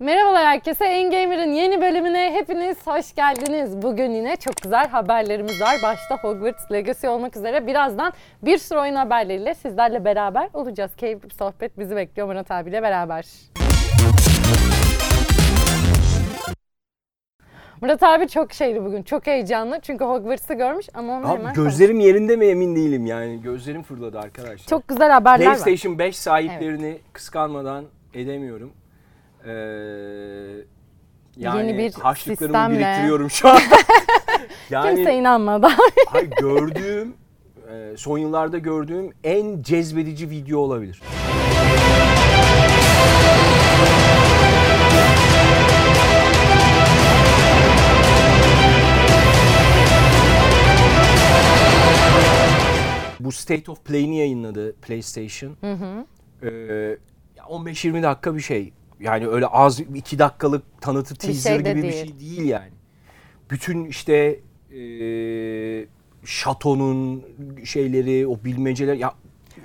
Merhabalar herkese. Engamer'ın yeni bölümüne hepiniz hoş geldiniz. Bugün yine çok güzel haberlerimiz var. Başta Hogwarts Legacy olmak üzere birazdan bir sürü oyun haberleriyle sizlerle beraber olacağız. Keyifli bir sohbet bizi bekliyor Murat abiyle beraber. Murat abi çok şeyli bugün, çok heyecanlı. Çünkü Hogwarts'ı görmüş ama onu hemen... Abi gözlerim yerinde mi emin değilim yani. Gözlerim fırladı arkadaşlar. Çok güzel haberler var. PlayStation 5 sahiplerini kıskanmadan edemiyorum. Ee, yani Yeni bir harçlıklarımı sistemle. biriktiriyorum şu an. yani Kimse inanmadı. hayır, gördüğüm e, son yıllarda gördüğüm en cezbedici video olabilir. Bu State of Play'ini yayınladı PlayStation. Ee, ya 15-20 dakika bir şey. Yani öyle az 2 dakikalık tanıtı teaser şey de gibi bir değil. şey değil yani. Bütün işte e, şatonun şeyleri, o bilmeceler ya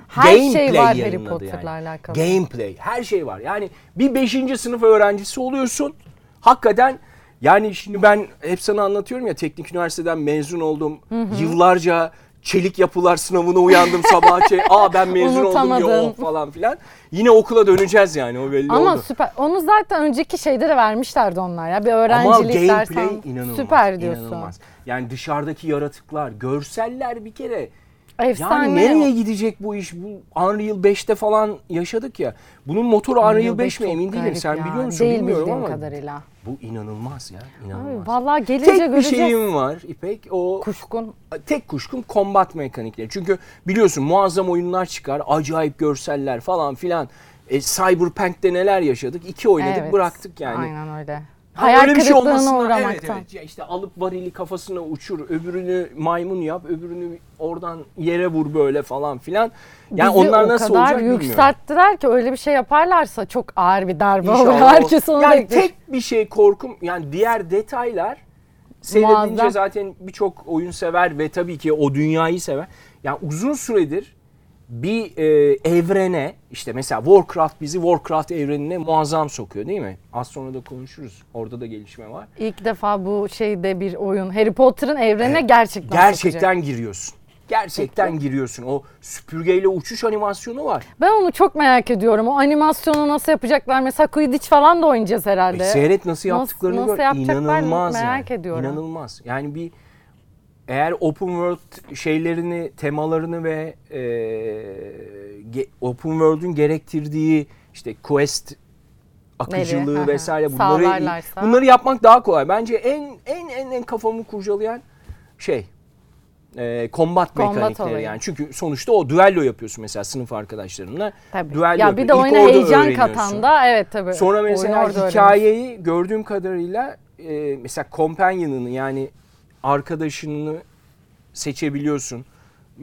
Her şey gameplay var Harry Potter'la alakalı. Gameplay, her şey var. Yani bir 5. sınıf öğrencisi oluyorsun. Hakikaten yani şimdi ben hep sana anlatıyorum ya teknik üniversiteden mezun oldum. Yıllarca çelik yapılar sınavına uyandım sabah şey, aa ben mezun oldum ya oh falan filan. Yine okula döneceğiz yani o belli Ama oldu. süper. Onu zaten önceki şeyde de vermişlerdi onlar ya. Bir Ama öğrencilik gameplay dersen inanılmaz. süper diyorsun. inanılmaz. Yani dışarıdaki yaratıklar, görseller bir kere Efsane. Yani nereye gidecek bu iş? Bu Unreal 5'te falan yaşadık ya. Bunun motoru Unreal 5 mi emin değilim. Sen ya. biliyor musun Değil bilmiyorum ama. kadarıyla. Bu inanılmaz ya. inanılmaz. Abi, vallahi gelince tek bir göreceğiz. şeyim var İpek. O Kuşkun. tek kuşkum combat mekanikleri. Çünkü biliyorsun muazzam oyunlar çıkar. Acayip görseller falan filan. E, Cyberpunk'te neler yaşadık? İki oynadık Evet. bıraktık yani. Aynen öyle. Ha, Hayal öyle bir şey olmasına uğramaktan. evet evet ya işte alıp varili kafasına uçur öbürünü maymun yap öbürünü oradan yere vur böyle falan filan. Yani Bizi onlar o nasıl kadar olacak bilmiyorum. yükselttiler ki öyle bir şey yaparlarsa çok ağır bir darbe olur. İnşallah o- Herkes onu yani bekliyor. tek bir şey korkum yani diğer detaylar seyredince Muazzam. zaten birçok oyun sever ve tabii ki o dünyayı sever. Yani uzun süredir bir e, evrene işte mesela Warcraft bizi Warcraft evrenine muazzam sokuyor değil mi? Az sonra da konuşuruz. Orada da gelişme var. İlk defa bu şeyde bir oyun. Harry Potter'ın evrenine gerçekten Gerçekten sokacak. giriyorsun. Gerçekten giriyorsun. O süpürgeyle uçuş animasyonu var. Ben onu çok merak ediyorum. O animasyonu nasıl yapacaklar? Mesela Quidditch falan da oynayacağız herhalde. E, seyret nasıl yaptıklarını nasıl gör. yapacaklar İnanılmaz merak yani. ediyorum. İnanılmaz. Yani bir eğer open world şeylerini, temalarını ve e, open world'ün gerektirdiği işte quest akıcılığı hı. vesaire bunları Sağlarlarsa. bunları yapmak daha kolay. Bence en en en en kafamı kurcalayan şey e, combat, Combat mekanikleri olayı. yani. Çünkü sonuçta o düello yapıyorsun mesela sınıf arkadaşlarınla. Tabii. Düello ya bir de oyuna heyecan katan da evet tabii. Sonra mesela orada öğreniyorsun. hikayeyi gördüğüm kadarıyla e, mesela companion'ını yani arkadaşını seçebiliyorsun.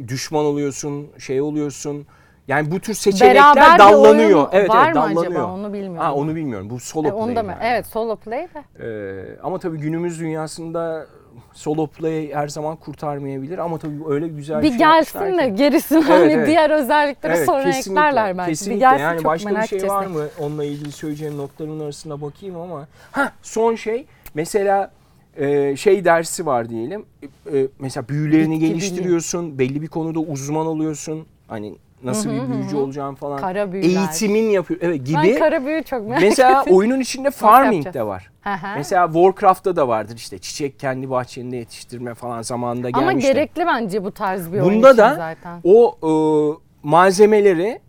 Düşman oluyorsun, şey oluyorsun. Yani bu tür seçenekler Beraber bir dallanıyor. oyun evet var evet mı dallanıyor. acaba? Onu bilmiyorum. Ha onu bilmiyorum. Bu solo E, onu play. da mı? yani. Evet solo play de. Ee, ama tabii günümüz dünyasında solo play her zaman kurtarmayabilir ama tabii öyle güzel Bir şey gelsin de ki. gerisini Evet, hani evet. diğer özellikleri Evet, sonra kesinlikle, eklerler belki. Kesinlikle. Bir gelsin yani çok başka bir merak şey var ettim. mı? Onunla ilgili söyleyeceğim notların arasına bakayım ama. Ha son şey mesela e, şey dersi var diyelim. E, e, mesela büyülerini Bitki geliştiriyorsun. Belli bir konuda uzman oluyorsun. Hani nasıl bir büyücü olacağın falan. Kara büyüler. Eğitimin yapıyor. Evet gibi. Ben kara büyü çok merak Mesela oyunun içinde farming de var. Hı hı. Mesela Warcraft'ta da vardır işte çiçek kendi bahçende yetiştirme falan zamanında Ama gelmişti. gerekli bence bu tarz bir oyun Bunda için da zaten. o e, malzemeleri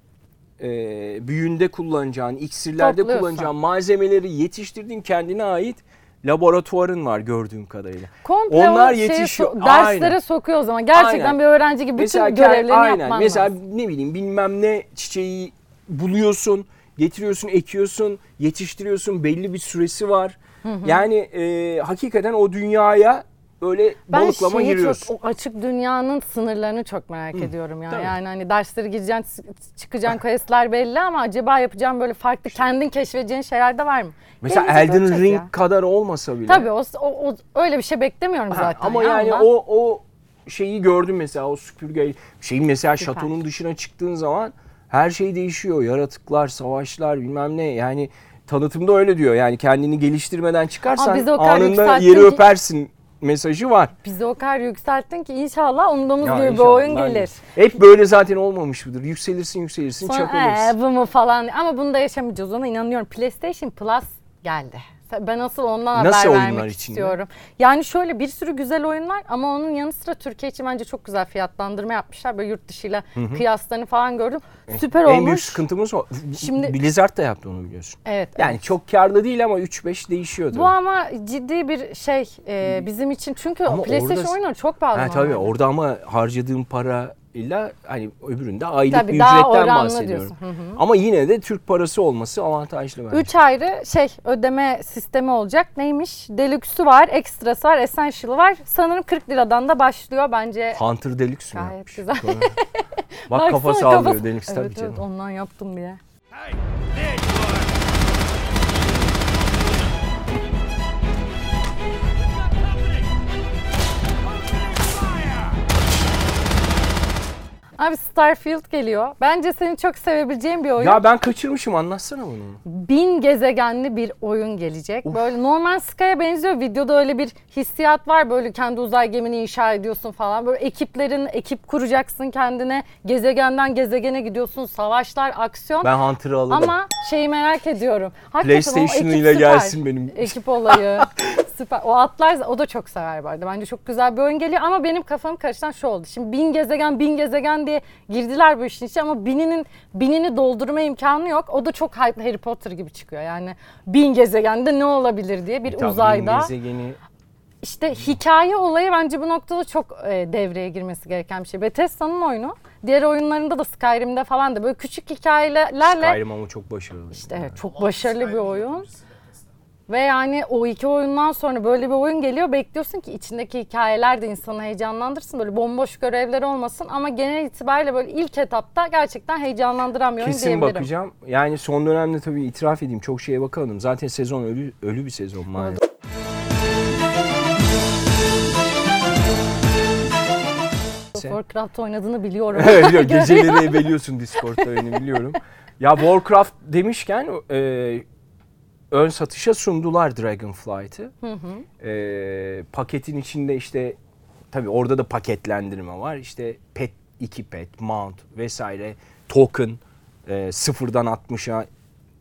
e, büyünde kullanacağın, iksirlerde kullanacağın malzemeleri yetiştirdiğin kendine ait laboratuvarın var gördüğüm kadarıyla. Komple Onlar o şeye yetişiyor. so- derslere Aynen. sokuyor o zaman. Gerçekten Aynen. bir öğrenci gibi bütün Mesela görevlerini aynen. yapman Mesela lazım. ne bileyim bilmem ne çiçeği buluyorsun, getiriyorsun, ekiyorsun, yetiştiriyorsun. Belli bir süresi var. Yani e, hakikaten o dünyaya böyle Ben balıklama şeyi giriyorsun. çok, o açık dünyanın sınırlarını çok merak ediyorum ya. tabii. Yani hani dersleri gireceksin, çıkacağın questler belli ama acaba yapacağın böyle farklı kendin keşfedeceğin şeyler de var mı? Mesela Gelince Elden Ring ya. kadar olmasa bile. Tabii o, o, o- öyle bir şey beklemiyorum Ha, zaten. ama ya yani ondan. o o şeyi gördüm mesela o süpürge şeyin mesela Süper. şatonun dışına çıktığın zaman her şey değişiyor. Yaratıklar, savaşlar bilmem ne yani tanıtımda öyle diyor. Yani kendini geliştirmeden çıkarsan Aa, anında yeri öpersin mesajı var. Bizi o kadar yükselttin ki inşallah umduğumuz Ya gibi bir oyun gelir. Hep böyle zaten olmamış mıdır? Yükselirsin yükselirsin Sonra çakılırsın. ee, bu mu falan ama bunu da yaşamayacağız ona inanıyorum. PlayStation Plus geldi. Ben asıl ondan Nasıl haber oyunlar vermek içinde? istiyorum. Yani şöyle bir sürü güzel oyunlar ama onun yanı sıra Türkiye için bence çok güzel fiyatlandırma yapmışlar. Böyle yurt dışıyla kıyaslarını falan gördüm. Süper en olmuş. büyük sıkıntımız o. Şimdi- Blizzard da yaptı onu biliyorsun. Evet. Yani evet. çok karlı değil ama 3-5 değişiyor tabii. Bu ama ciddi bir şey e, bizim için çünkü Ama PlayStation orada- oyunları çok pahalı. Ha, tabii orada ama harcadığım para ile hani öbüründe aylık Tabii, bir daha ücretten bahsediyorum. Hı hı. Ama yine de Türk parası olması avantajlı bence. 3 ayrı şey ödeme sistemi olacak. Neymiş? Deluxe'u var, ekstrası var, essential'ı var. Sanırım 40 liradan da başlıyor bence. Hunter Deluxe mi Gayet yapmış? güzel. Bak Baksana kafa sallıyor kafası- Deluxe tabii evet, canım. Evet, ondan yaptım diye. Hey, there Abi Starfield geliyor. Bence senin çok sevebileceğin bir oyun. Ya ben kaçırmışım anlatsana bunu. Bin gezegenli bir oyun gelecek. Böyle normal Sky'a benziyor. Videoda öyle bir hissiyat var. Böyle kendi uzay gemini inşa ediyorsun falan. Böyle ekiplerin, ekip kuracaksın kendine. Gezegenden gezegene gidiyorsun. Savaşlar, aksiyon. Ben Hunter'ı alırım. Ama şeyi merak ediyorum. PlayStation ile gelsin benim. Ekip olayı. süper. O atlar o da çok sever arada. Bence çok güzel bir oyun geliyor ama benim kafamı karıştıran şu oldu. Şimdi bin gezegen bin gezegen diye girdiler bu işin içine ama bininin binini doldurma imkanı yok. O da çok hype Harry Potter gibi çıkıyor. Yani bin gezegende ne olabilir diye bir Tabii uzayda. gezegeni İşte hikaye olayı bence bu noktada çok e, devreye girmesi gereken bir şey. Bethesda'nın oyunu. Diğer oyunlarında da Skyrim'de falan da böyle küçük hikayelerle Skyrim ama çok başarılı. işte evet, çok başarılı bir oyun. Ve yani o iki oyundan sonra böyle bir oyun geliyor. Bekliyorsun ki içindeki hikayeler de insanı heyecanlandırsın. Böyle bomboş görevler olmasın ama genel itibariyle böyle ilk etapta gerçekten heyecanlandıran bir oyun Kesin diyebilirim. bakacağım. Yani son dönemde tabii itiraf edeyim çok şeye bakamadım. Zaten sezon ölü ölü bir sezon maalesef. Warcraft oynadığını biliyorum. Evet biliyorum. Geceleri ebeliyorsun Discord'da beni biliyorum. Ya Warcraft demişken e, ön satışa sundular Dragonflight'ı. E, paketin içinde işte tabii orada da paketlendirme var. İşte pet, iki pet, mount vesaire, token e, sıfırdan 60'a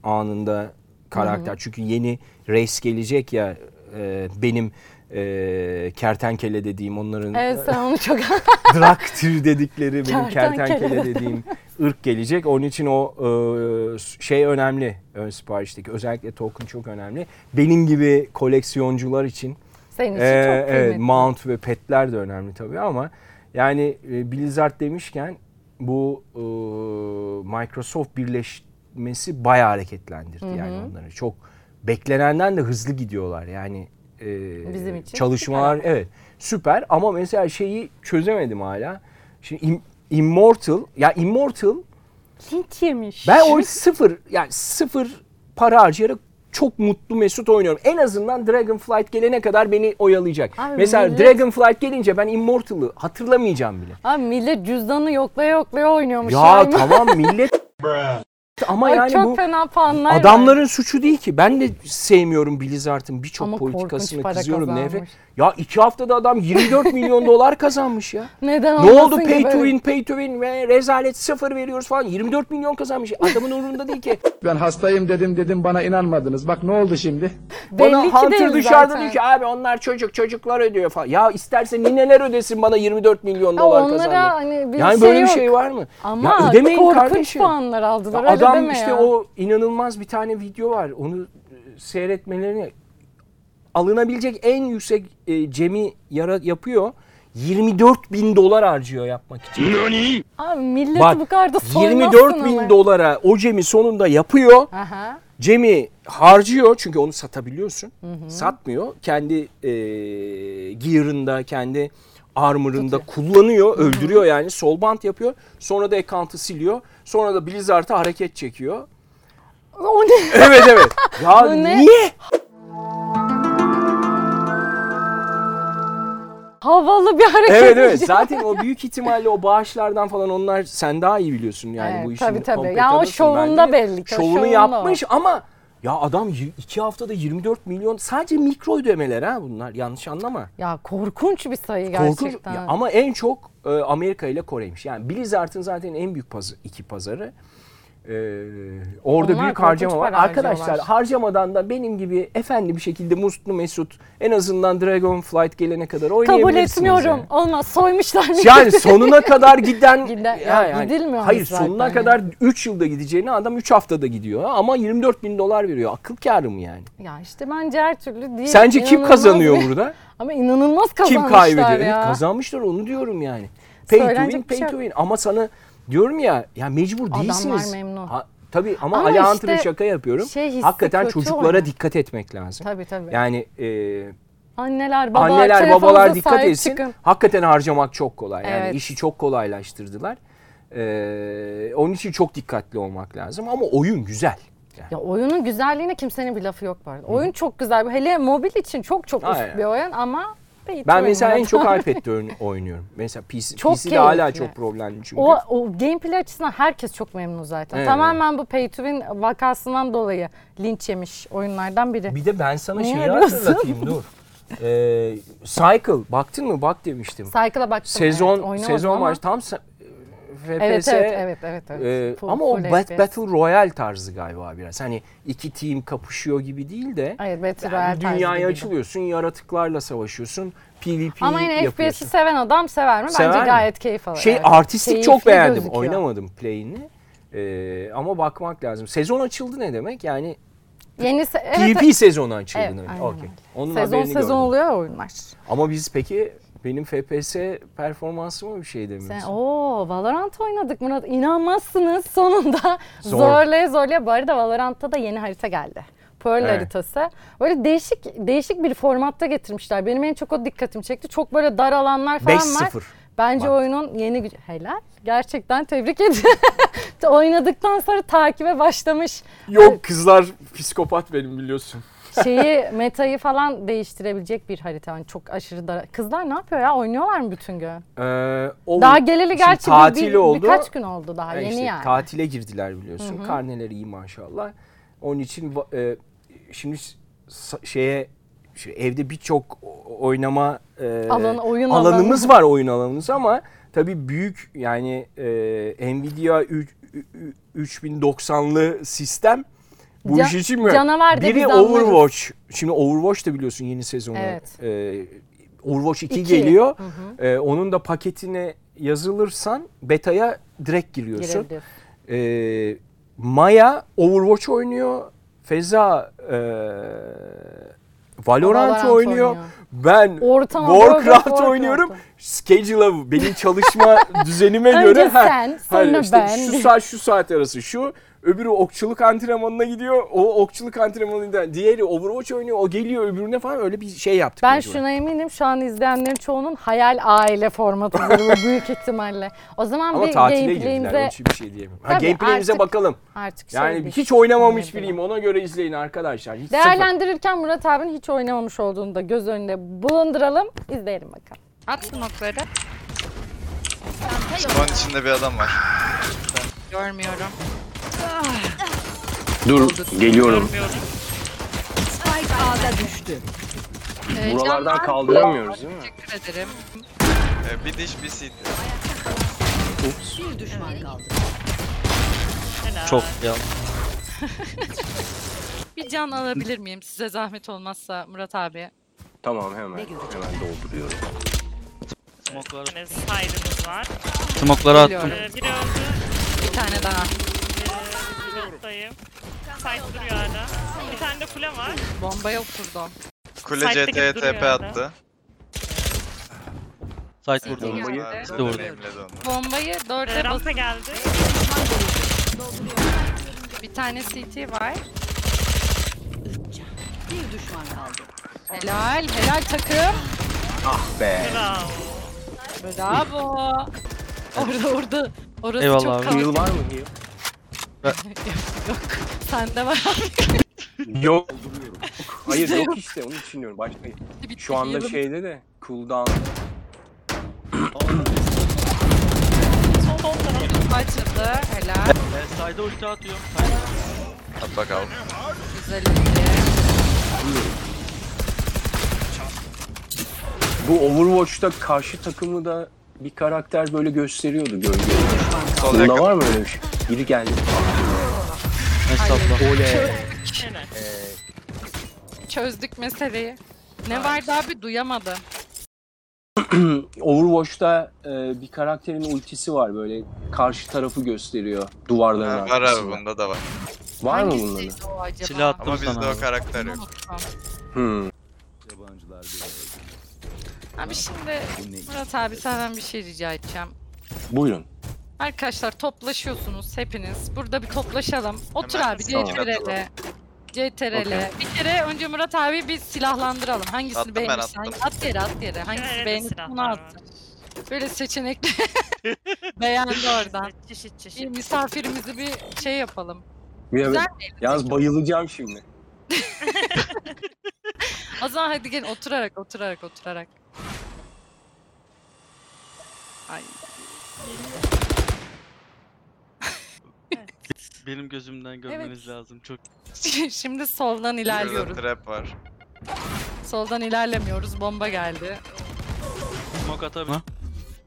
anında karakter. Çünkü yeni race gelecek ya e, benim e, kertenkele dediğim onların evet sen onu çok... Draktir dedikleri benim Kertenkele kertenkele dediğim ırk gelecek. Onun için o e, şey önemli ön siparişteki. Özellikle token çok önemli. Benim gibi koleksiyoncular için Senin için e, çok kıymetli. evet, mount ve petler de önemli tabii ama yani e, Blizzard demişken bu e, Microsoft birleşmesi bayağı hareketlendirdi yani onları. Çok beklenenden de hızlı gidiyorlar yani. e, Bizim için çalışmalar süper. evet süper ama mesela şeyi çözemedim hala. Şimdi Im- Immortal ya Immortal Linç yemiş. ben o sıfır yani sıfır para harcayarak çok mutlu mesut oynuyorum. En azından Dragonflight gelene kadar beni oyalayacak. Abi Mesela millet- Dragonflight gelince ben Immortal'ı hatırlamayacağım bile. Abi millet cüzdanı yoklaya yoklaya oynuyormuş. Ya yani. tamam millet ama Ay, yani çok bu fena puanlar var. adamların suçu değil ki. Ben de sevmiyorum Blizzard'ın birçok Ama politikasını korkunç para kızıyorum. kazanmış. Nefret. Ya iki haftada adam 24 milyon dolar kazanmış ya. Neden Ne oldu olmasın ki pay to böyle? win, pay to win ve rezalet sıfır veriyoruz falan. 24 milyon kazanmış. Adamın umurunda değil ki. Ben hastayım dedim dedim bana inanmadınız. Bak ne oldu şimdi? Belli Bana ki Hunter dışarıda zaten. diyor ki abi onlar çocuk çocuklar ödüyor falan. Ya isterse nineler ödesin bana 24 milyon Ya dolar onlara kazandı. hani bir yani şey böyle yok. bir şey var mı? Ama ya ödemeyin korkunç kardeşim. puanlar aldılar. Ya Öyle Adam işte ya. o inanılmaz bir tane video var. Onu e, seyretmelerini alınabilecek en yüksek e, Cem'i yara, yapıyor. 24 bin dolar harcıyor yapmak için. Abi milleti Bak bu kadar da soymazsın 24 bin ama. dolara o Cem'i sonunda yapıyor. Aha. Cem'i harcıyor çünkü onu satabiliyorsun. Satmıyor. Kendi e, gear'ında, kendi armor'ında kullanıyor, öldürüyor yani. Solbant yapıyor. Sonra da account'ı siliyor. Sonra da Blizzard'a hareket çekiyor. O ne? Evet evet. Ya Bu ne? niye? Havalı bir hareket. Evet evet. Zaten o büyük ihtimalle o bağışlardan falan onlar sen daha iyi biliyorsun yani Evet, bu işin tabii, tabii. Yani o şovunda bence. belli ki, o Şovunu şovunda yapmış ama Ya adam iki haftada 24 milyon sadece mikro ödemeler ha bunlar yanlış anlama. Ya korkunç bir sayı Korkunç. gerçekten. Ya ama en çok e, Amerika ile Kore'ymiş. Yani Blizzard'ın zaten en büyük pazı, iki pazarı. Ee, orada Onlar büyük harcama var. Arkadaşlar harcamadan da benim gibi efendi bir şekilde Mutlu Mesut en azından Dragonflight gelene kadar Kabul oynayabilirsiniz. etmiyorum. yani. Olmaz soymuşlar. Yani sonuna kadar giden Gider- ya gidilmiyor hayır sonuna kadar 3 yılda gideceğini adam 3 haftada gidiyor ama 24 bin dolar veriyor. Akıl kârı mı yani? Ya işte bence her türlü değil. Sence kim kazanıyor bir- burada? Ama inanılmaz Kim kazanmışlar kaybediyor? Evet, ya. kazanmışlar onu diyorum yani. Pay to Söylenecek win, bir pay şey to win. Ama sana diyorum ya ya mecbur Adamlar değilsiniz. memnun. Ha, tabii ama, Ama Ali işte şaka yapıyorum. şey Hakikaten çocuklara oynar. dikkat etmek lazım. Tabii tabii. Yani e, Anneler, babalar, anneler babalar dikkat etsin. çıkın. Hakikaten harcamak çok kolay. Yani Evet. işi çok kolaylaştırdılar. Ee, onun için çok dikkatli olmak lazım ama oyun güzel. Yani. Ya oyunun güzelliğine kimsenin bir lafı yok bu arada. Oyun çok güzel. Hele mobil için çok çok üst bir oyun ama Ben mesela en çok iPad'de oyun- oynuyorum. Mesela PC, Çok PC'de hala çok problemli çünkü. O, o gameplay açısından herkes çok memnun zaten. Evet, Tamamen bu pay to win vakasından dolayı linç yemiş oyunlardan biri. Bir de ben sana Niye şeyi arıyorsun? hatırlatayım dur. Ee, Cycle baktın mı? Bak demiştim. Cycle'a baktım. Sezon evet, sezon var tam FPS Evet evet evet evet. evet. e, Full- ama o full Bat- FPS. Battle Royale tarzı galiba biraz. Hani iki team kapışıyor gibi değil de Hayır Battle yani Royale tarzı dünyaya açılıyorsun, yaratıklarla savaşıyorsun, PvP Ama yine FPS'i yapıyorsun. seven adam sever mi? Sever Bence mi? gayet keyif alır. Şey evet. artistik Keyifli çok beğendim. gözüküyor. Oynamadım play'ini. Ee, ama bakmak lazım. Sezon açıldı ne demek? Yani Yeni se- evet, PvP sezonu açıldı Evet, demek. Onun sezon sezon gördüm. oluyor oyunlar. Ama biz peki benim FPS performansıma bir şey demiyorsun. Sen, oo Valorant oynadık Murat. İnanmazsınız sonunda Zor. zorlaya zorlaya. Bu arada Valorant'ta da yeni harita geldi. Pearl Evet. haritası. Böyle değişik değişik bir formatta getirmişler. Benim en çok o dikkatimi çekti. Çok böyle dar alanlar falan var. 5-0. Bence Bak. oyunun yeni gücü. Helal. Gerçekten tebrik ediyorum. Oynadıktan sonra takibe başlamış. Yok kızlar psikopat benim biliyorsun. Şeyi metayı falan değiştirebilecek bir harita. Yani çok aşırı dar. Kızlar ne yapıyor ya? Oynuyorlar mı bütün gün? Ee, o- Daha geleli şimdi gerçi bir- tatil bir- oldu. birkaç gün oldu daha Ha yeni işte yani. Tatile girdiler biliyorsun. Karneleri iyi maşallah. Onun için e, şimdi şeye şu evde birçok oynama e, Alan- oyun alanımız alanı. var oyun alanımız ama tabii büyük yani e, Nvidia üç- ü- ü- 3090'lı sistem bu Ca- iş için mi? canavar Biri. Overwatch. Şimdi Overwatch da biliyorsun yeni sezonu. Evet. E, Overwatch 2, İki. geliyor. E, onun da paketine yazılırsan beta'ya direkt giriyorsun. E, Maya Overwatch oynuyor. Feza e, Valorant, Valorant oynuyor. oynuyor. Ben Ortam, Warcraft, Warcraft oynuyorum. Schedule'a benim çalışma düzenime Önce göre ha, sen, sonra ben. Şu saat şu saat arası şu. Öbürü okçuluk antrenmanına gidiyor. O okçuluk antrenmanında diğeri Overwatch oynuyor. O geliyor öbürüne falan öyle bir şey yaptık. Ben mecburen. şuna eminim şu an izleyenlerin çoğunun hayal aile formatıdır bu büyük ihtimalle. O zaman Ama bir tatile girdiler. Onun için bir şey diyemem. Ha, Tabii, gameplay'imize artık- bakalım. artık şey Yani değil. hiç oynamamış Ne bileyim. biriyim. Ona göre izleyin arkadaşlar. Hiç sıfır. Değerlendirirken Murat abinin hiç oynamamış olduğunu da göz önünde bulunduralım. İzleyelim bakalım. At smoke'ları. Spawn içinde bir adam var. Görmüyorum. Dur geliyorum. Ee, Buralardan Can var. kaldıramıyoruz değil mi? Teşekkür ederim. Ee, bir diş bir seed. Çok ya. Bir can alabilir miyim size zahmet olmazsa Murat abi? Tamam hemen. Hemen dolduruyorum. Smokları, Side'ımız var. smokları attım. Biliyorum. Ee, biri öldü. Bir tane daha. Buradayım. Side duruyor hala. Bir tane de kule var. Bombaya oturdu. Kule Site'de CT'ye duruyor TP herhalde. attı. Site vurdu. Bombayı- İşte vurdu. deneyimledi onu. Bombayı Ee, dörde rampa basıp geldi. bir tane CT var. Helal, helal takım. Be. Bravo. Bravo. Orada orada. Orası Eyvallah çok abi. kaldı. Heal var mı heal? Sende var. Yok. Hayır yok işte onu düşünüyorum. Başka. Bitti Şu anda heal'ım. şeyde de cooldown. Açıldı. Helal. Ben side'a ulti atıyorum. At bakalım. güzel ulti. Bu Overwatch'ta karşı takımı da bir karakter böyle gösteriyordu gölge. Sol Bunda yakın. var mı öyle bir şey? Biri geldi. Estağfurullah. Oley. Çözdük meseleyi. Ne vardı abi duyamadım. Overwatch'ta e, bir karakterin ultisi var böyle karşı tarafı gösteriyor duvarların Ha, var abi arkasında. bunda da var. Var mı Hangisiydi bunların? o acaba? Silah attım Ama bizde abi. o karakter yok. Unuttum. Hmm. Abi şimdi Murat abi senden bir şey rica edeceğim. Buyurun. Arkadaşlar toplaşıyorsunuz hepiniz. Burada bir toplaşalım. Otur Hemen abi tamam. CTRL. CTRL. Okey. Bir kere önce Murat abi bir silahlandıralım. Hangisini Attım ben, beğenirsen. attım. At yere at yere. Hangisi Şöyle beğenirsen silahlar onu var. at. Böyle seçenekli. Beğendi oradan. Çeşit Bir çeşit. misafirimizi bir şey yapalım. Ya, Güzel yalnız bayılacağım şimdi. O zaman hadi gelin oturarak oturarak oturarak. Ay. Benim gözümden görmeniz Evet. lazım. Çok Şimdi soldan ilerliyoruz. trap var. Soldan ilerlemiyoruz. Bomba geldi. smoke atabilir.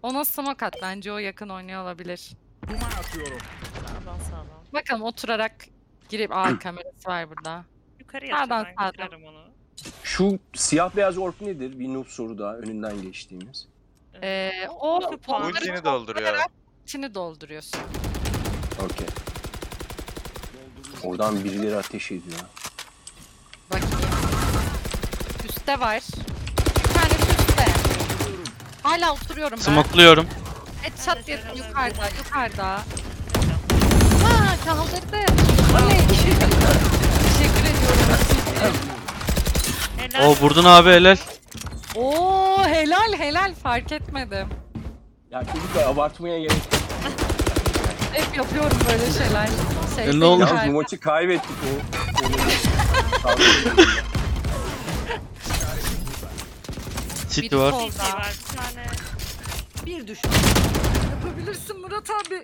Ona smoke at. Bence o yakın oynuyor olabilir. Sağdan sağdan. Bakalım oturarak girip Aa kamerası var burada. Yukarıya Sağdan, atacağım ben sağdan. kırarım onu. Şu siyah beyaz orp nedir? Bir noob soru daha önünden geçtiğimiz. Ee, o Kupa. onları Ultini dolduruyor. toplayarak içini dolduruyorsun. Okey. Oradan birileri ateş ediyor. Bakayım. Üste var. Bir tanesi üstte. Hala oturuyorum ben. Smokluyorum. Headshot yedim yukarıda, yukarıda. Ha kaldırdı. Oley. Teşekkür ediyorum. Helal. O vurdun abi helal. Oo helal helal fark etmedim. Ya çocuklar abartmaya gerek yok. Hep yapıyorum böyle şeyler. Şey, E, ne oldu? Yalnız bu maçı kaybettik o. City Biri var. Bir var bir tane. Bir düşman. Yapabilirsin Murat abi.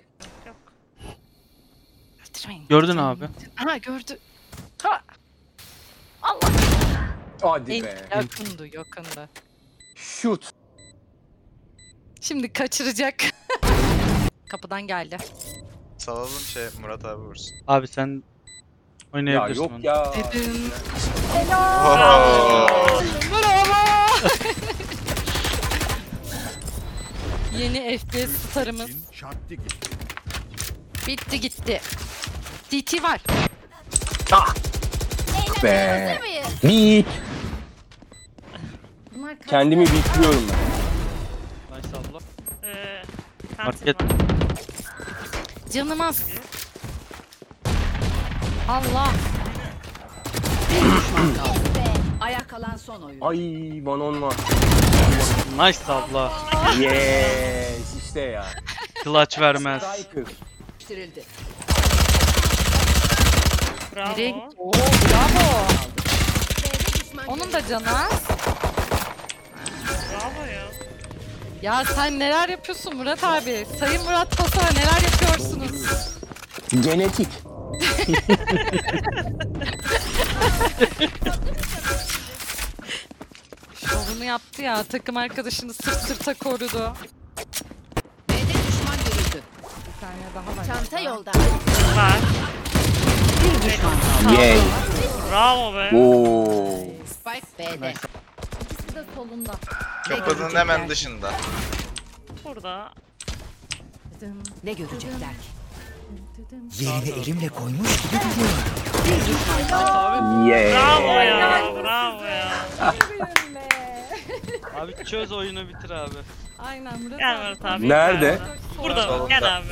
Yok. Öldürmeyin. Gördün abi. Ha gördü. Ha. Allah. Hadi En be. yakındı yakındı. Shoot. Şimdi kaçıracak. Kapıdan geldi. Salalım şey Murat abi vursun. Abi sen Ya oynayabilirsin yok onu. ya. Oo. Yeni FPS starımız. Bitti gitti. DT var. Be. Beat. Bunlar kaç Kendimi bitliyorum ben. Nice abla. Ee, Market. Canım az. Allah. Ayak kalan son oyun. Ay Vanon var. Nice abla. Yes işte ya. Clutch vermez. Striker. Nereye Bravo. gitti? Oo, bravo. Onun da canı az. Ya sen neler yapıyorsun Murat abi? Sayın Murat Tosa neler yapıyorsunuz? Genetik. Şovunu yaptı ya. Takım arkadaşını sırt sırta korudu. B'de düşman görüldü. Bir tane daha var. Çanta yolda. Var. Bir düşman. Yay. Bravo be. Oo. Spike B'de. İkisi de solunda. Kapının hemen dışında. Burada. Ne görecekler ki? Yerini elimle koymuş gibi duruyor. Yay. Bravo ya. Bravo ya. Abi çöz oyunu bitir abi. Aynen Murat Gel abi. Murat abi. Nerede? Burada. Gel abi.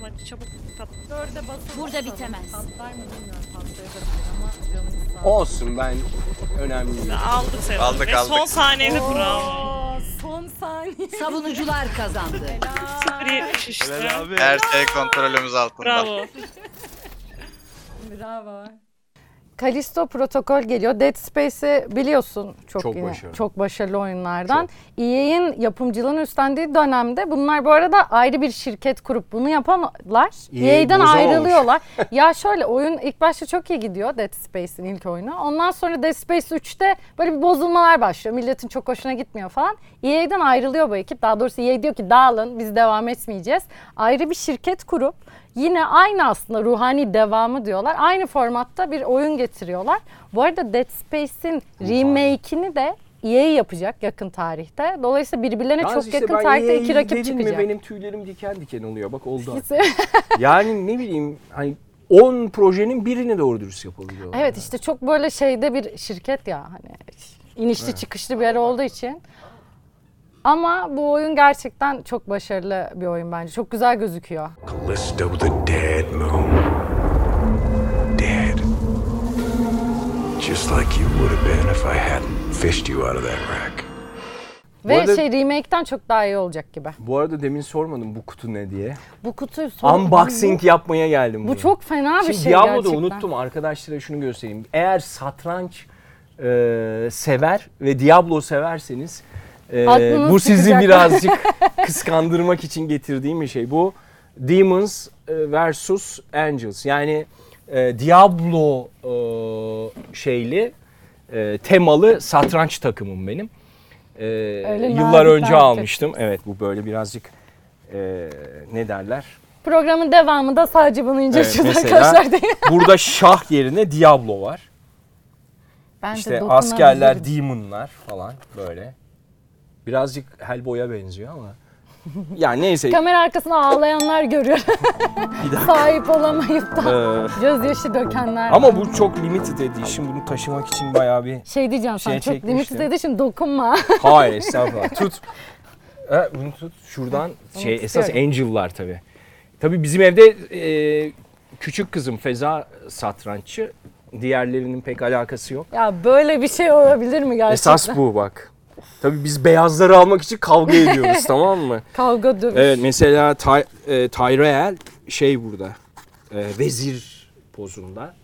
Ama çabuk tat. Dörde basılı Burada bitemez. Patlar mı bilmiyorum patlayabilir ama canımız sağ Olsun ben önemli değil. Aldık sayılır. Aldık, Ve aldık. son saniyede bravo. Son saniye. Savunucular kazandı. Biri şişti. Her şey kontrolümüz altında. Bravo. Bravo. Callisto Protokol geliyor. Dead Space'i biliyorsun çok Çok yine, başarılı. çok başarılı oyunlardan. EA'in yapımcılığını üstlendiği dönemde bunlar bu arada ayrı bir şirket kurup bunu yapanlar EA EA'den ayrılıyorlar. ya şöyle oyun ilk başta çok iyi gidiyor Dead Space'in ilk oyunu. Ondan sonra Dead Space 3'te böyle bir bozulmalar başlıyor. Milletin çok hoşuna gitmiyor falan. EA'den ayrılıyor bu ekip. Daha doğrusu EA diyor ki dağılın biz devam etmeyeceğiz. Ayrı bir şirket kurup yine aynı aslında ruhani devamı diyorlar. Aynı formatta bir oyun getiriyorlar. Bu arada Dead Space'in remake'ini de EA yapacak yakın tarihte. Dolayısıyla birbirlerine Yalnız çok işte yakın tarihte EA'yi iki rakip çıkacak. Ve benim tüylerim diken diken oluyor. Bak oldu. yani ne bileyim hani 10 projenin birini doğru dürüst yapabiliyorlar. Evet işte çok böyle şeyde bir şirket ya hani inişli çıkışlı bir yer olduğu için. Ama bu oyun gerçekten çok başarılı bir oyun bence. Çok güzel gözüküyor. Callisto the dead moon. Dead. Just like you would have been if I hadn't fished you out of that rack. Ve arada- şey remake'ten çok daha iyi olacak gibi. Bu arada demin sormadım bu kutu ne diye. Bu kutuyu sor- Unboxing yapmaya geldim. Bu, bu buraya. çok fena bir Şimdi şey Diablo'da gerçekten. unuttum arkadaşlara şunu göstereyim. Eğer satranç e, sever ve Diablo severseniz e, Aklınız bu sizi çıkacak. birazcık kıskandırmak için getirdiğim bir şey. Bu Demons e, versus Angels. Yani e, Diablo e, şeyli e, temalı satranç takımım benim. E, yıllar önce nazik. almıştım. Evet bu böyle birazcık e, ne derler? Programın devamında sadece bunu inceleyeceğiz Evet, mesela arkadaşlar diye. burada şah yerine Diablo var. Ben de İşte askerler, demonlar falan böyle. Birazcık Hellboy'a benziyor ama. Yani neyse. Kamera arkasında ağlayanlar görüyor. Sahip olamayıp da Ee, gözyaşı dökenler ama bu çok limited edition. Bunu taşımak için bayağı bir... Şey diyeceğim sana şey çok çekmiştim. limited edition dokunma. Hayır estağfurullah. tut. E, bunu tut. Şuradan şey esas istiyorum. Angel'lar tabii. Tabii bizim evde e, küçük kızım Feza satranççı. Diğerlerinin pek alakası yok. ya böyle bir şey olabilir mi gerçekten? Esas bu bak. Tabii biz beyazları almak için kavga ediyoruz tamam mı? Kavga dövüş. Evet mesela Ty, e, Tyrell şey burada. E, vezir pozunda.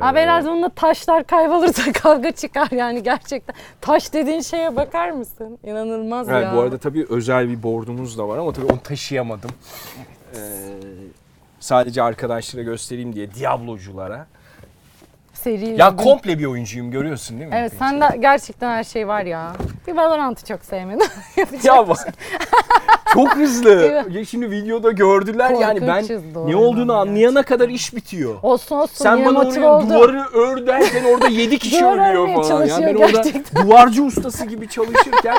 Abi herhalde onunla taşlar kaybolursa kavga çıkar yani gerçekten. Taş dediğin şeye bakar mısın? İnanılmaz Evet, ya. bu arada tabii özel bir bordumuz da var ama tabii onu taşıyamadım. Ee, sadece arkadaşlara göstereyim diye Diabloculara. Seri Ya üzgün. komple bir oyuncuyum görüyorsun değil mi? Evet sende gerçekten her şey var ya. Bir Valorant'ı çok sevmedim. Yapacak Ya bak. şey. Çok hızlı. ya şimdi videoda gördüler yani ben Korkunç hızlı ne olduğunu ama anlayana kadar iş bitiyor. Olsun olsun Sen yine bana motive oraya oldu. duvarı ör derken orada 7 kişi Duvar ölüyor örmeye falan. Yani çalışıyor ben orada gerçekten. duvarcı ustası gibi çalışırken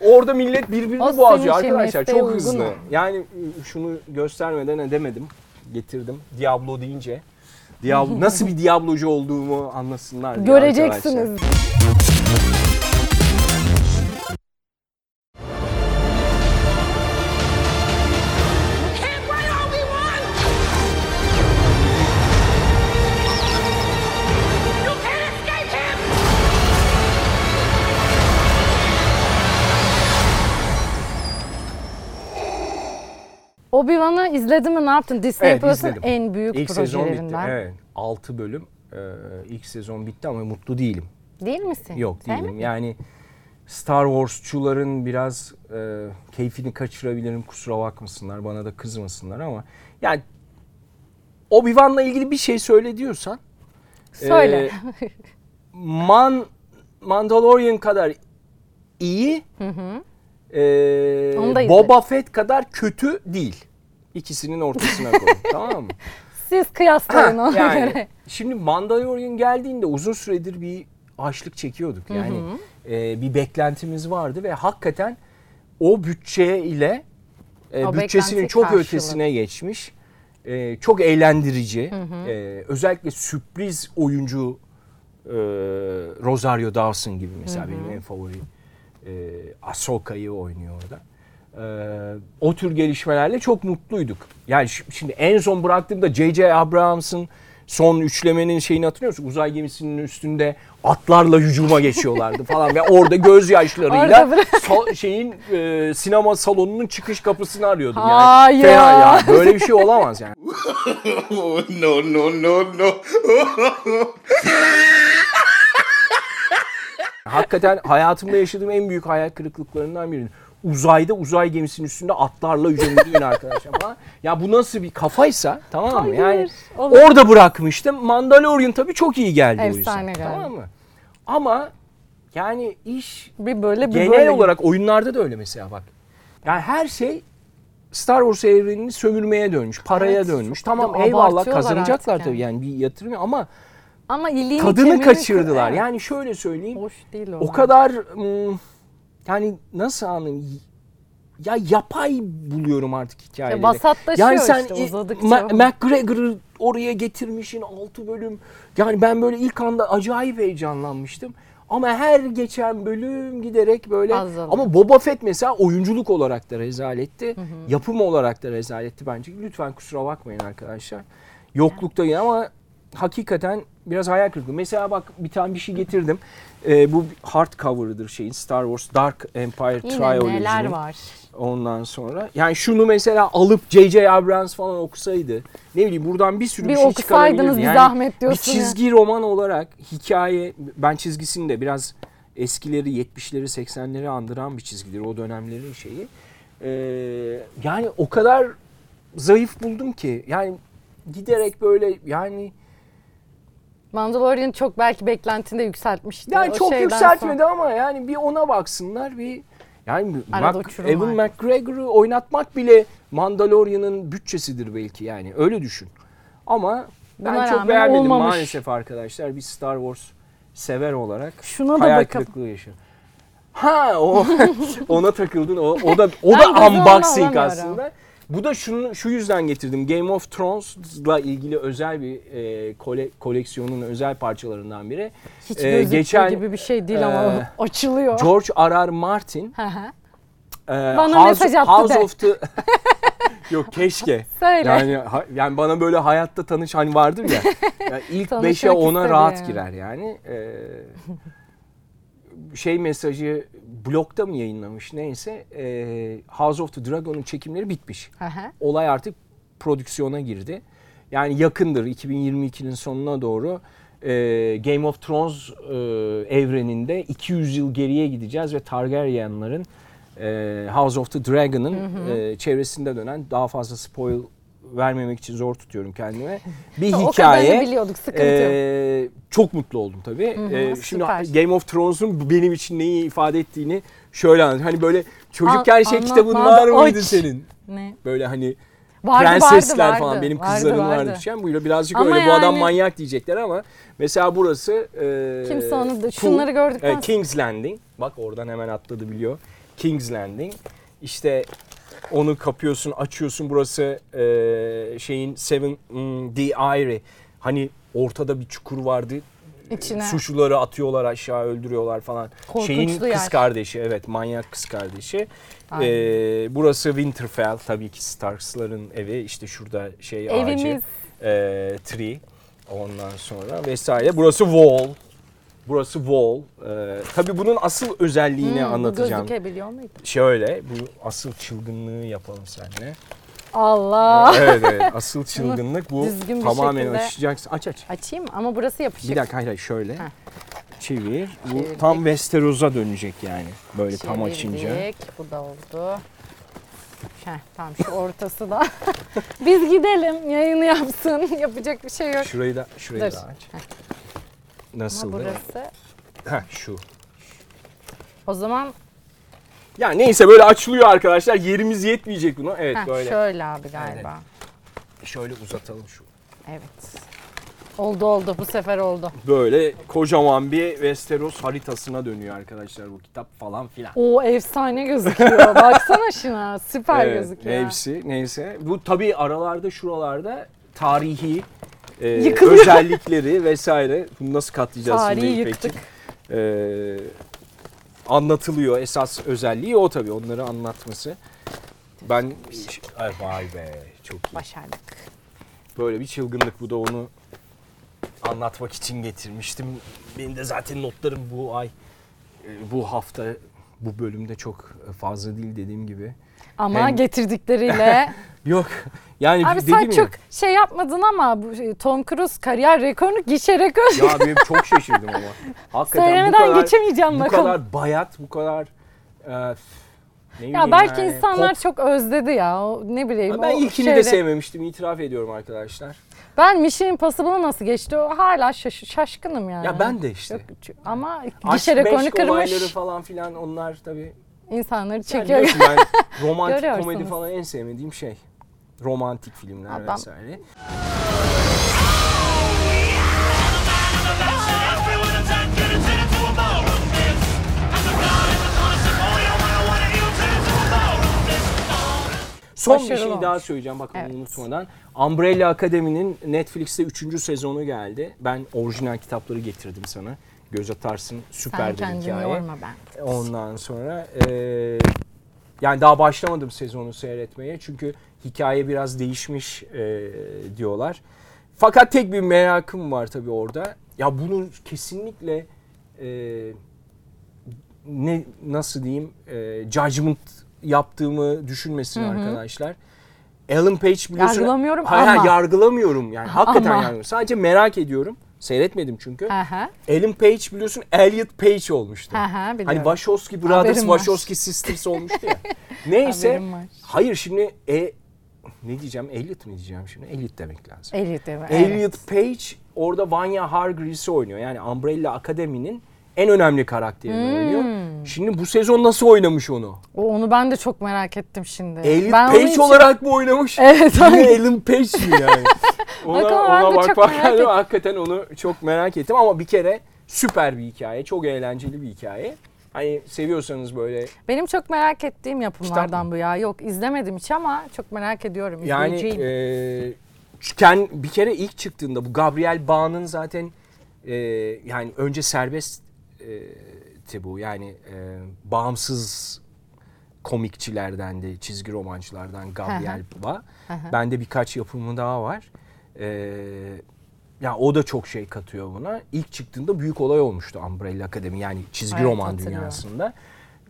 orada millet birbirini O senin şey, arkadaşlar. mesleğe Çok uygun hızlı. Yani ıı, şunu göstermeden edemedim. Getirdim. Diablo deyince. Diablo, nasıl bir Diablocu olduğumu anlasınlar diye arkadaşlar. Obi-Wan'ı izledin mi ne yaptın? Disney Evet, Plus'ın en büyük İlk sezon bitti. projelerinden. Evet. 6 bölüm. Ee, ilk sezon bitti ama mutlu değilim. Değil misin? Yok değilim. Sevmedin mi? Yani Star Wars'çuların biraz e, keyfini kaçırabilirim. Kusura bakmasınlar. Bana da kızmasınlar ama yani Obi-Wan'la ilgili bir şey söyle diyorsan Söyle. e, Man Mandalorian kadar iyi e, Onu da izledim. Boba Fett kadar kötü değil. İkisinin ortasına koy. tamam mı? Siz kıyaslayın Ha, ona yani göre. şimdi Mandalorian geldiğinde uzun süredir bir açlık çekiyorduk. Yani e, bir beklentimiz vardı ve hakikaten o bütçe ile e, O bütçesinin beklenti çok karşılığı. ötesine geçmiş. E, çok eğlendirici. E, özellikle sürpriz oyuncu e, Rosario Dawson gibi mesela benim en favori e, Ahsoka'yı oynuyor orada. E, o tür gelişmelerle çok mutluyduk. Yani ş- şimdi en son bıraktığımda J.J. Abrahams'ın son üçlemenin şeyini hatırlıyor musun? Uzay gemisinin üstünde atlarla hücuma geçiyorlardı falan ve orada gözyaşlarıyla Orada sa- şeyin e, sinema salonunun çıkış kapısını arıyordum yani. Hayır. Fena ya. Böyle bir şey olamaz yani. no, no, no, no. Hakikaten hayatımda yaşadığım en büyük hayal kırıklıklarından biri. Uzayda uzay gemisinin üstünde atlarla hücumluyor arkadaşlar falan. Ya bu nasıl bir kafaysa tamam mı? Yani olur. orada bırakmıştım. Mandalorian tabii çok iyi geldi o yüzden. Efsane geldi. Tamam mı? Ama yani iş Bir böyle bir genel böyle. olarak oyunlarda da öyle mesela bak. Yani her şey Star Wars evrenini sömürmeye dönmüş, paraya Evet, dönmüş. Tamam eyvallah kazanacaklar artık tabii yani. yani bir yatırım ama Ama iliğini tadını kaçırdılar. kır- Yani şöyle söyleyeyim. Hoş değil o. O kadar yani nasıl anlayayım? Ya yapay buluyorum artık hikayeleri. Ya vasatlaşıyor yani sen işte uzadıkça. Ma- McGregor'ı oraya getirmişin 6 bölüm. Yani ben böyle ilk anda acayip heyecanlanmıştım. Ama her geçen bölüm giderek böyle Azalıyor. ama Boba Fett mesela oyunculuk olarak da rezaletti. Yapım olarak da rezaletti bence. Lütfen kusura bakmayın arkadaşlar. Yoklukta yine ama hakikaten biraz hayal kırıklığı. Mesela bak bir tane bir şey getirdim. Ee, bu hardcover'ıdır şeyin Star Wars Dark Empire Yine Trilogy'nin. neler var. Ondan sonra yani şunu mesela alıp J.J. Abrams falan okusaydı ne bileyim buradan bir sürü Bir bir, şey okusaydınız çıkarabilirdi. bir zahmet bir diyorsun ya. çizgi roman olarak hikaye ben çizgisini de biraz eskileri 70'leri 80'leri andıran bir çizgidir o dönemlerin şeyi. Ee, yani o kadar zayıf buldum ki yani giderek böyle yani Mandalorian çok belki beklentini de yükseltmişti. yani O çok yükseltmedi sonra. ama yani bir ona baksınlar bir yani Arada Mac- Evan var. McGregor'ı oynatmak bile Mandalorian'ın bütçesidir belki yani öyle düşün. Ama ben Buna çok beğenmedim olmamış. maalesef arkadaşlar bir Star Wars sever olarak Şuna da hayal bakalım. kırıklığı yaşıyorum. Ha o ona takıldın o o da o da unboxing aslında. Bu da şunu şu yüzden getirdim. Game of Thrones'la ilgili özel bir e, kole, koleksiyonun özel parçalarından biri. Hiç gözüktüğü geçen, gibi bir şey değil ama e, açılıyor. George R. R. Martin e, Bana mesaj attı House de. of the Yok keşke. Söyle. Yani ha- yani bana böyle hayatta tanış hani vardır ya. yani ilk Tanışmak 5'e 10'a istedi rahat girer yani. Ee, şey mesajı blogda mı yayınlamış neyse e, House of the Dragon'un çekimleri bitmiş. Olay artık prodüksiyona girdi. Yani yakındır 2022'nin sonuna doğru e, Game of Thrones e, evreninde 200 yıl geriye gideceğiz ve Targaryenların e, House of the Dragon'ın e, çevresinde dönen daha fazla spoil vermemek için zor tutuyorum kendime. Bir O hikaye. kadarını biliyorduk sıkıntı yok. e, çok mutlu oldum tabii. hı, E, şimdi süper. Game of Thrones'un benim için neyi ifade ettiğini şöyle anlatayım. Hani böyle çocukken An- şey kitabın var mıydı aç. senin? Ne? Böyle hani Vardı, prensesler vardı, falan vardı. benim kızlarım vardı. vardı. Düşen buyla birazcık Ama öyle bu adam yani- manyak diyecekler ama mesela burası e, Kimse onu da- şunları gördükten e, King's Landing. Bak oradan hemen atladı biliyor. King's Landing. İşte onu kapıyorsun, açıyorsun. Burası e, şeyin Seven hmm, The Eyrie. Hani ortada bir çukur vardı. İçine. Suçluları atıyorlar aşağı öldürüyorlar falan. Korkunçlu Şeyin yer. kız kardeşi evet manyak kız kardeşi. Aynen. Ee, burası Winterfell tabii ki Starks'ların evi. İşte şurada şey ağacı. Evimiz. E, tree. Ondan sonra vesaire. Burası Wall. Burası Wall. Ee, tabii bunun asıl özelliğini Hmm, anlatacağım. gözükebiliyor muydu? Şöyle bu asıl çılgınlığı yapalım seninle. Allah. evet evet asıl çılgınlık bu. düzgün bir Tamamen şekilde- açacaksın. Aç aç. Açayım ama burası yapışık. Bir dakika hayır hayır şöyle. Heh. Çevir. Bu Çevirdik. tam Westeros'a dönecek yani. Böyle tam açınca. Çevirdik. Bu da oldu. Heh, tamam şu ortası da. Biz gidelim yayını yapsın. Yapacak bir şey yok. Şurayı da şurayı Dur. da aç. Ama Nasıl? burası. Heh, şu. O zaman Ya neyse böyle açılıyor arkadaşlar. Yerimiz yetmeyecek buna. Evet heh, böyle. şöyle abi galiba. Şöyle uzatalım şu. Evet. Oldu oldu bu sefer oldu. Böyle kocaman bir Westeros haritasına dönüyor arkadaşlar bu kitap falan filan. O efsane gözüküyor. Baksana şuna. Süper Evet, gözüküyor. Hepsi neyse. Bu tabii aralarda şuralarda tarihi e, Yıkılıyor. özellikleri vesaire. Bunu nasıl katlayacağız Tarihi şimdi yıktık. İpekciğim? E, anlatılıyor. Esas özelliği o tabii onları anlatması. Ben Ay, vay be çok iyi. Başardık. Böyle bir çılgınlık bu da onu anlatmak için getirmiştim. Benim de zaten notlarım bu ay, e, bu hafta, bu bölümde çok fazla değil dediğim gibi. Ama Hem- getirdikleriyle. Yok yani Abi sen ya. çok şey yapmadın ama bu şey, Tom Cruise kariyer rekorunu gişe rekoru. Ya benim çok şaşırdım ama. Hakikaten bu Söylemeden kadar, geçemeyeceğim bu bakalım. kadar bayat, bu kadar e, ne Ya belki yani, insanlar pop. çok özledi ya. O, ne bileyim. Ben o ilkini şeyleri- de sevmemiştim itiraf ediyorum arkadaşlar. Ben Mission Impossible'a nasıl geçti o hala şaş- şaşkınım yani. Ya ben de işte. Çok- ama Aşk gişe rekorunu meşk olayları kırmış. falan filan onlar tabii. İnsanları Yani çekiyor. biliyorsun ben romantik komedi falan en sevmediğim şey. Romantik filmler Adam- vesaire. Son bir Başarılı şey olmuş. daha söyleyeceğim bakın Evet. unutmadan. Umbrella Academy'nin Netflix'te 3. sezonu geldi. Ben orijinal kitapları getirdim sana. Göz atarsın. Süper Sen bir hikaye. yorma ben. Ondan sonra eee, yani daha başlamadım sezonu seyretmeye çünkü hikaye biraz değişmiş eee, diyorlar. Fakat tek bir merakım var tabii orada. Ya bunu kesinlikle eee, ne nasıl diyeyim eee, judgment yaptığımı düşünmesin arkadaşlar. Ellen Page biliyorsun. Yargılamıyorum Hayır, hayır, ama. yargılamıyorum yani. Hakikaten Ama. yargılamıyorum. Sadece merak ediyorum. Seyretmedim çünkü. Aha, Ellen Page biliyorsun Elliot Page olmuştu. aha, Hani. Wachowski Brothers, Haberim var. Wachowski Sisters olmuştu ya. Neyse. Hayır şimdi e, ne diyeceğim? Elliot mi diyeceğim şimdi? Elliot demek lazım. Elliot değil mi? Evet. Elliot Page orada Vanya Hargreaves'i oynuyor. Yani Umbrella Academy'nin en önemli karakterini Hmm. oynuyor. Şimdi bu sezon nasıl oynamış onu? O- Onu ben de çok merak ettim şimdi. Elliot ben Page için- olarak mı oynamış? Evet, Yine. Ellen Page mi yani? ona Bakalım, ben ona bak çok bak merak hakikaten onu çok merak ettim ama bir kere süper bir hikaye. Çok eğlenceli bir hikaye. Hani seviyorsanız böyle Benim çok merak ettiğim yapımlardan bu ya. Yok izlemedim hiç ama çok merak ediyorum. Yani e, bir kere ilk çıktığında bu Gabriel Bağ'ın zaten e, yani önce serbest e, bu yani e, bağımsız komikçilerden de çizgi romancılardan Gabriel Bağ. Bende birkaç yapımı daha var. E, ya o da çok şey katıyor buna. İlk çıktığında büyük olay olmuştu Umbrella Academy yani çizgi Evet, roman dünyasında.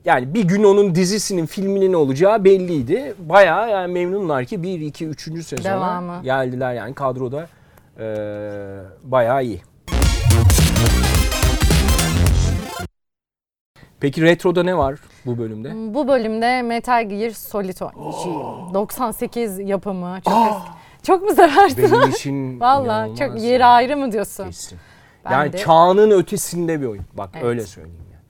Yani bir gün onun dizisinin, filminin olacağı belliydi. Bayağı yani memnunlar ki 1, 2, 3. sezona Devamı. geldiler yani kadroda eee bayağı iyi. Peki Retro'da ne var bu bölümde? Bu bölümde Metal Gear Solid oynayacağım. 98 yapımı. Çok eski. Çok mu seversin? Benim için Valla çok inanılmaz yeri ya. ayrı mı diyorsun? Kesin. Ben yani de- çağının ötesinde bir oyun. Bak Evet. öyle söyleyeyim yani.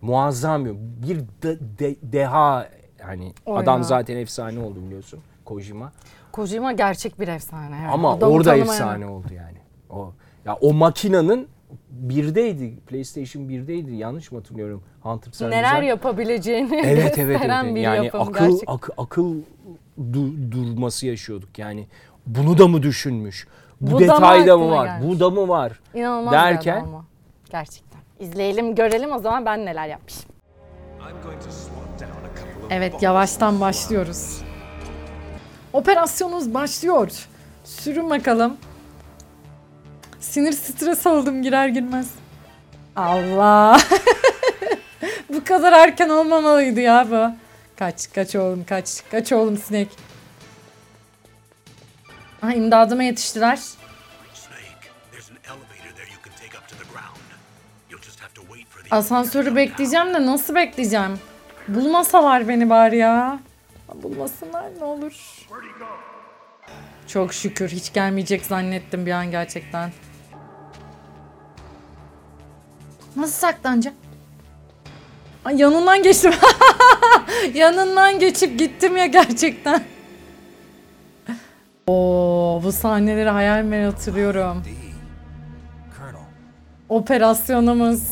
Muazzam bir oyun. Bir de- de- deha yani Oyunu. adam zaten efsane oldu biliyorsun Kojima. Kojima gerçek bir efsane. evet. Ama Adamı orada tanımayan- efsane oldu yani. O ya o makinanın birdeydi. PlayStation 1'deydi. Yanlış mı hatırlıyorum? Hunter sen Neler güzel. yapabileceğini Evet evet evet. bir Yani yapım akıl gerçekten. ak- akıl du- durması yaşıyorduk. Yani bunu da mı düşünmüş? Bu, Bu da mı detayda mı var? gelmiş? Bu da mı var? İnanılmaz derken- ama. Gerçekten. İzleyelim, görelim o zaman ben neler yapmışım. Evet, yavaştan başlıyoruz. Operasyonumuz başlıyor. Sürün bakalım. Sinir stres oldum girer girmez. Allah. bu kadar erken olmamalıydı ya bu. Kaç, kaç oğlum kaç. Kaç oğlum sinek. Ha, imdadıma yetiştiler. Asansörü bekleyeceğim de nasıl bekleyeceğim? Bulmasalar beni bari ya. Bulmasınlar ne olur. Çok şükür hiç gelmeyecek zannettim bir an gerçekten. Nasıl saklanacağım? Ay, yanından geçtim. yanından geçip gittim ya gerçekten. Oo, bu sahneleri hayal meyal hatırlıyorum. Operasyonumuz.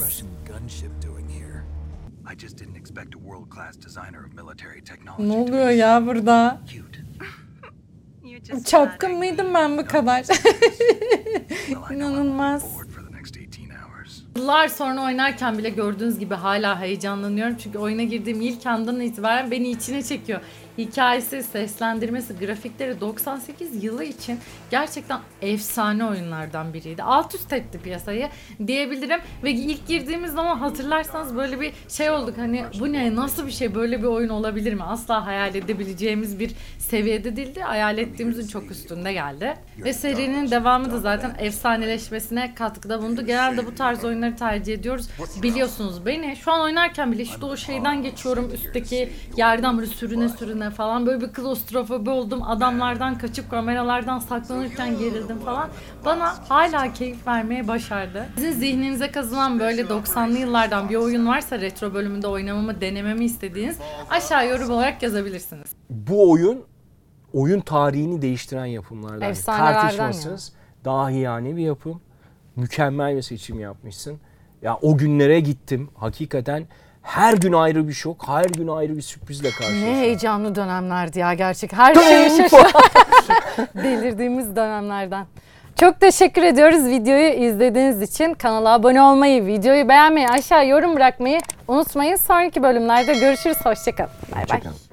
Ne oluyor ya burada? Çapkın mıydım ben bu kadar? İnanılmaz. Yıllar sonra oynarken bile gördüğünüz gibi hala heyecanlanıyorum. Çünkü oyuna girdiğim ilk andan itibaren beni içine çekiyor. Hikayesi, seslendirmesi, grafikleri 98 yılı için gerçekten efsane oyunlardan biriydi. Alt üst etti piyasayı diyebilirim ve ilk girdiğimiz zaman hatırlarsanız böyle bir şey olduk hani bu ne nasıl bir şey böyle bir oyun olabilir mi? Asla hayal edebileceğimiz bir seviyede değildi. Hayal ettiğimizin çok üstünde geldi. Ve serinin devamı da zaten efsaneleşmesine katkıda bulundu. Genelde bu tarz oyunları tercih ediyoruz. Biliyorsunuz beni şu an oynarken bile işte o şeyden geçiyorum üstteki yerden böyle sürüne sürüne falan böyle bir klostrofobi oldum. Adamlardan kaçıp kameralardan saklanırken gerildim falan. Bana hala keyif vermeye başardı. Sizin zihninize kazınan böyle 90'lı yıllardan bir oyun varsa retro bölümünde oynamamı denememi istediğiniz aşağı yorum olarak yazabilirsiniz. Bu oyun oyun tarihini değiştiren yapımlardan. Efsanelerden Tartışmasız dahiyane bir yapım. Mükemmel bir seçim yapmışsın. Ya o günlere gittim. Hakikaten her gün ayrı bir şok, her gün ayrı bir sürprizle Ne karşılaşıyorum. heyecanlı dönemlerdi ya gerçek. Her şeyi şaşır. Delirdiğimiz dönemlerden. Çok teşekkür ediyoruz videoyu izlediğiniz için. Kanala abone olmayı, videoyu beğenmeyi, aşağı yorum bırakmayı unutmayın. Sonraki bölümlerde görüşürüz. Hoşçakalın. Bay bay. Hoşçakalın.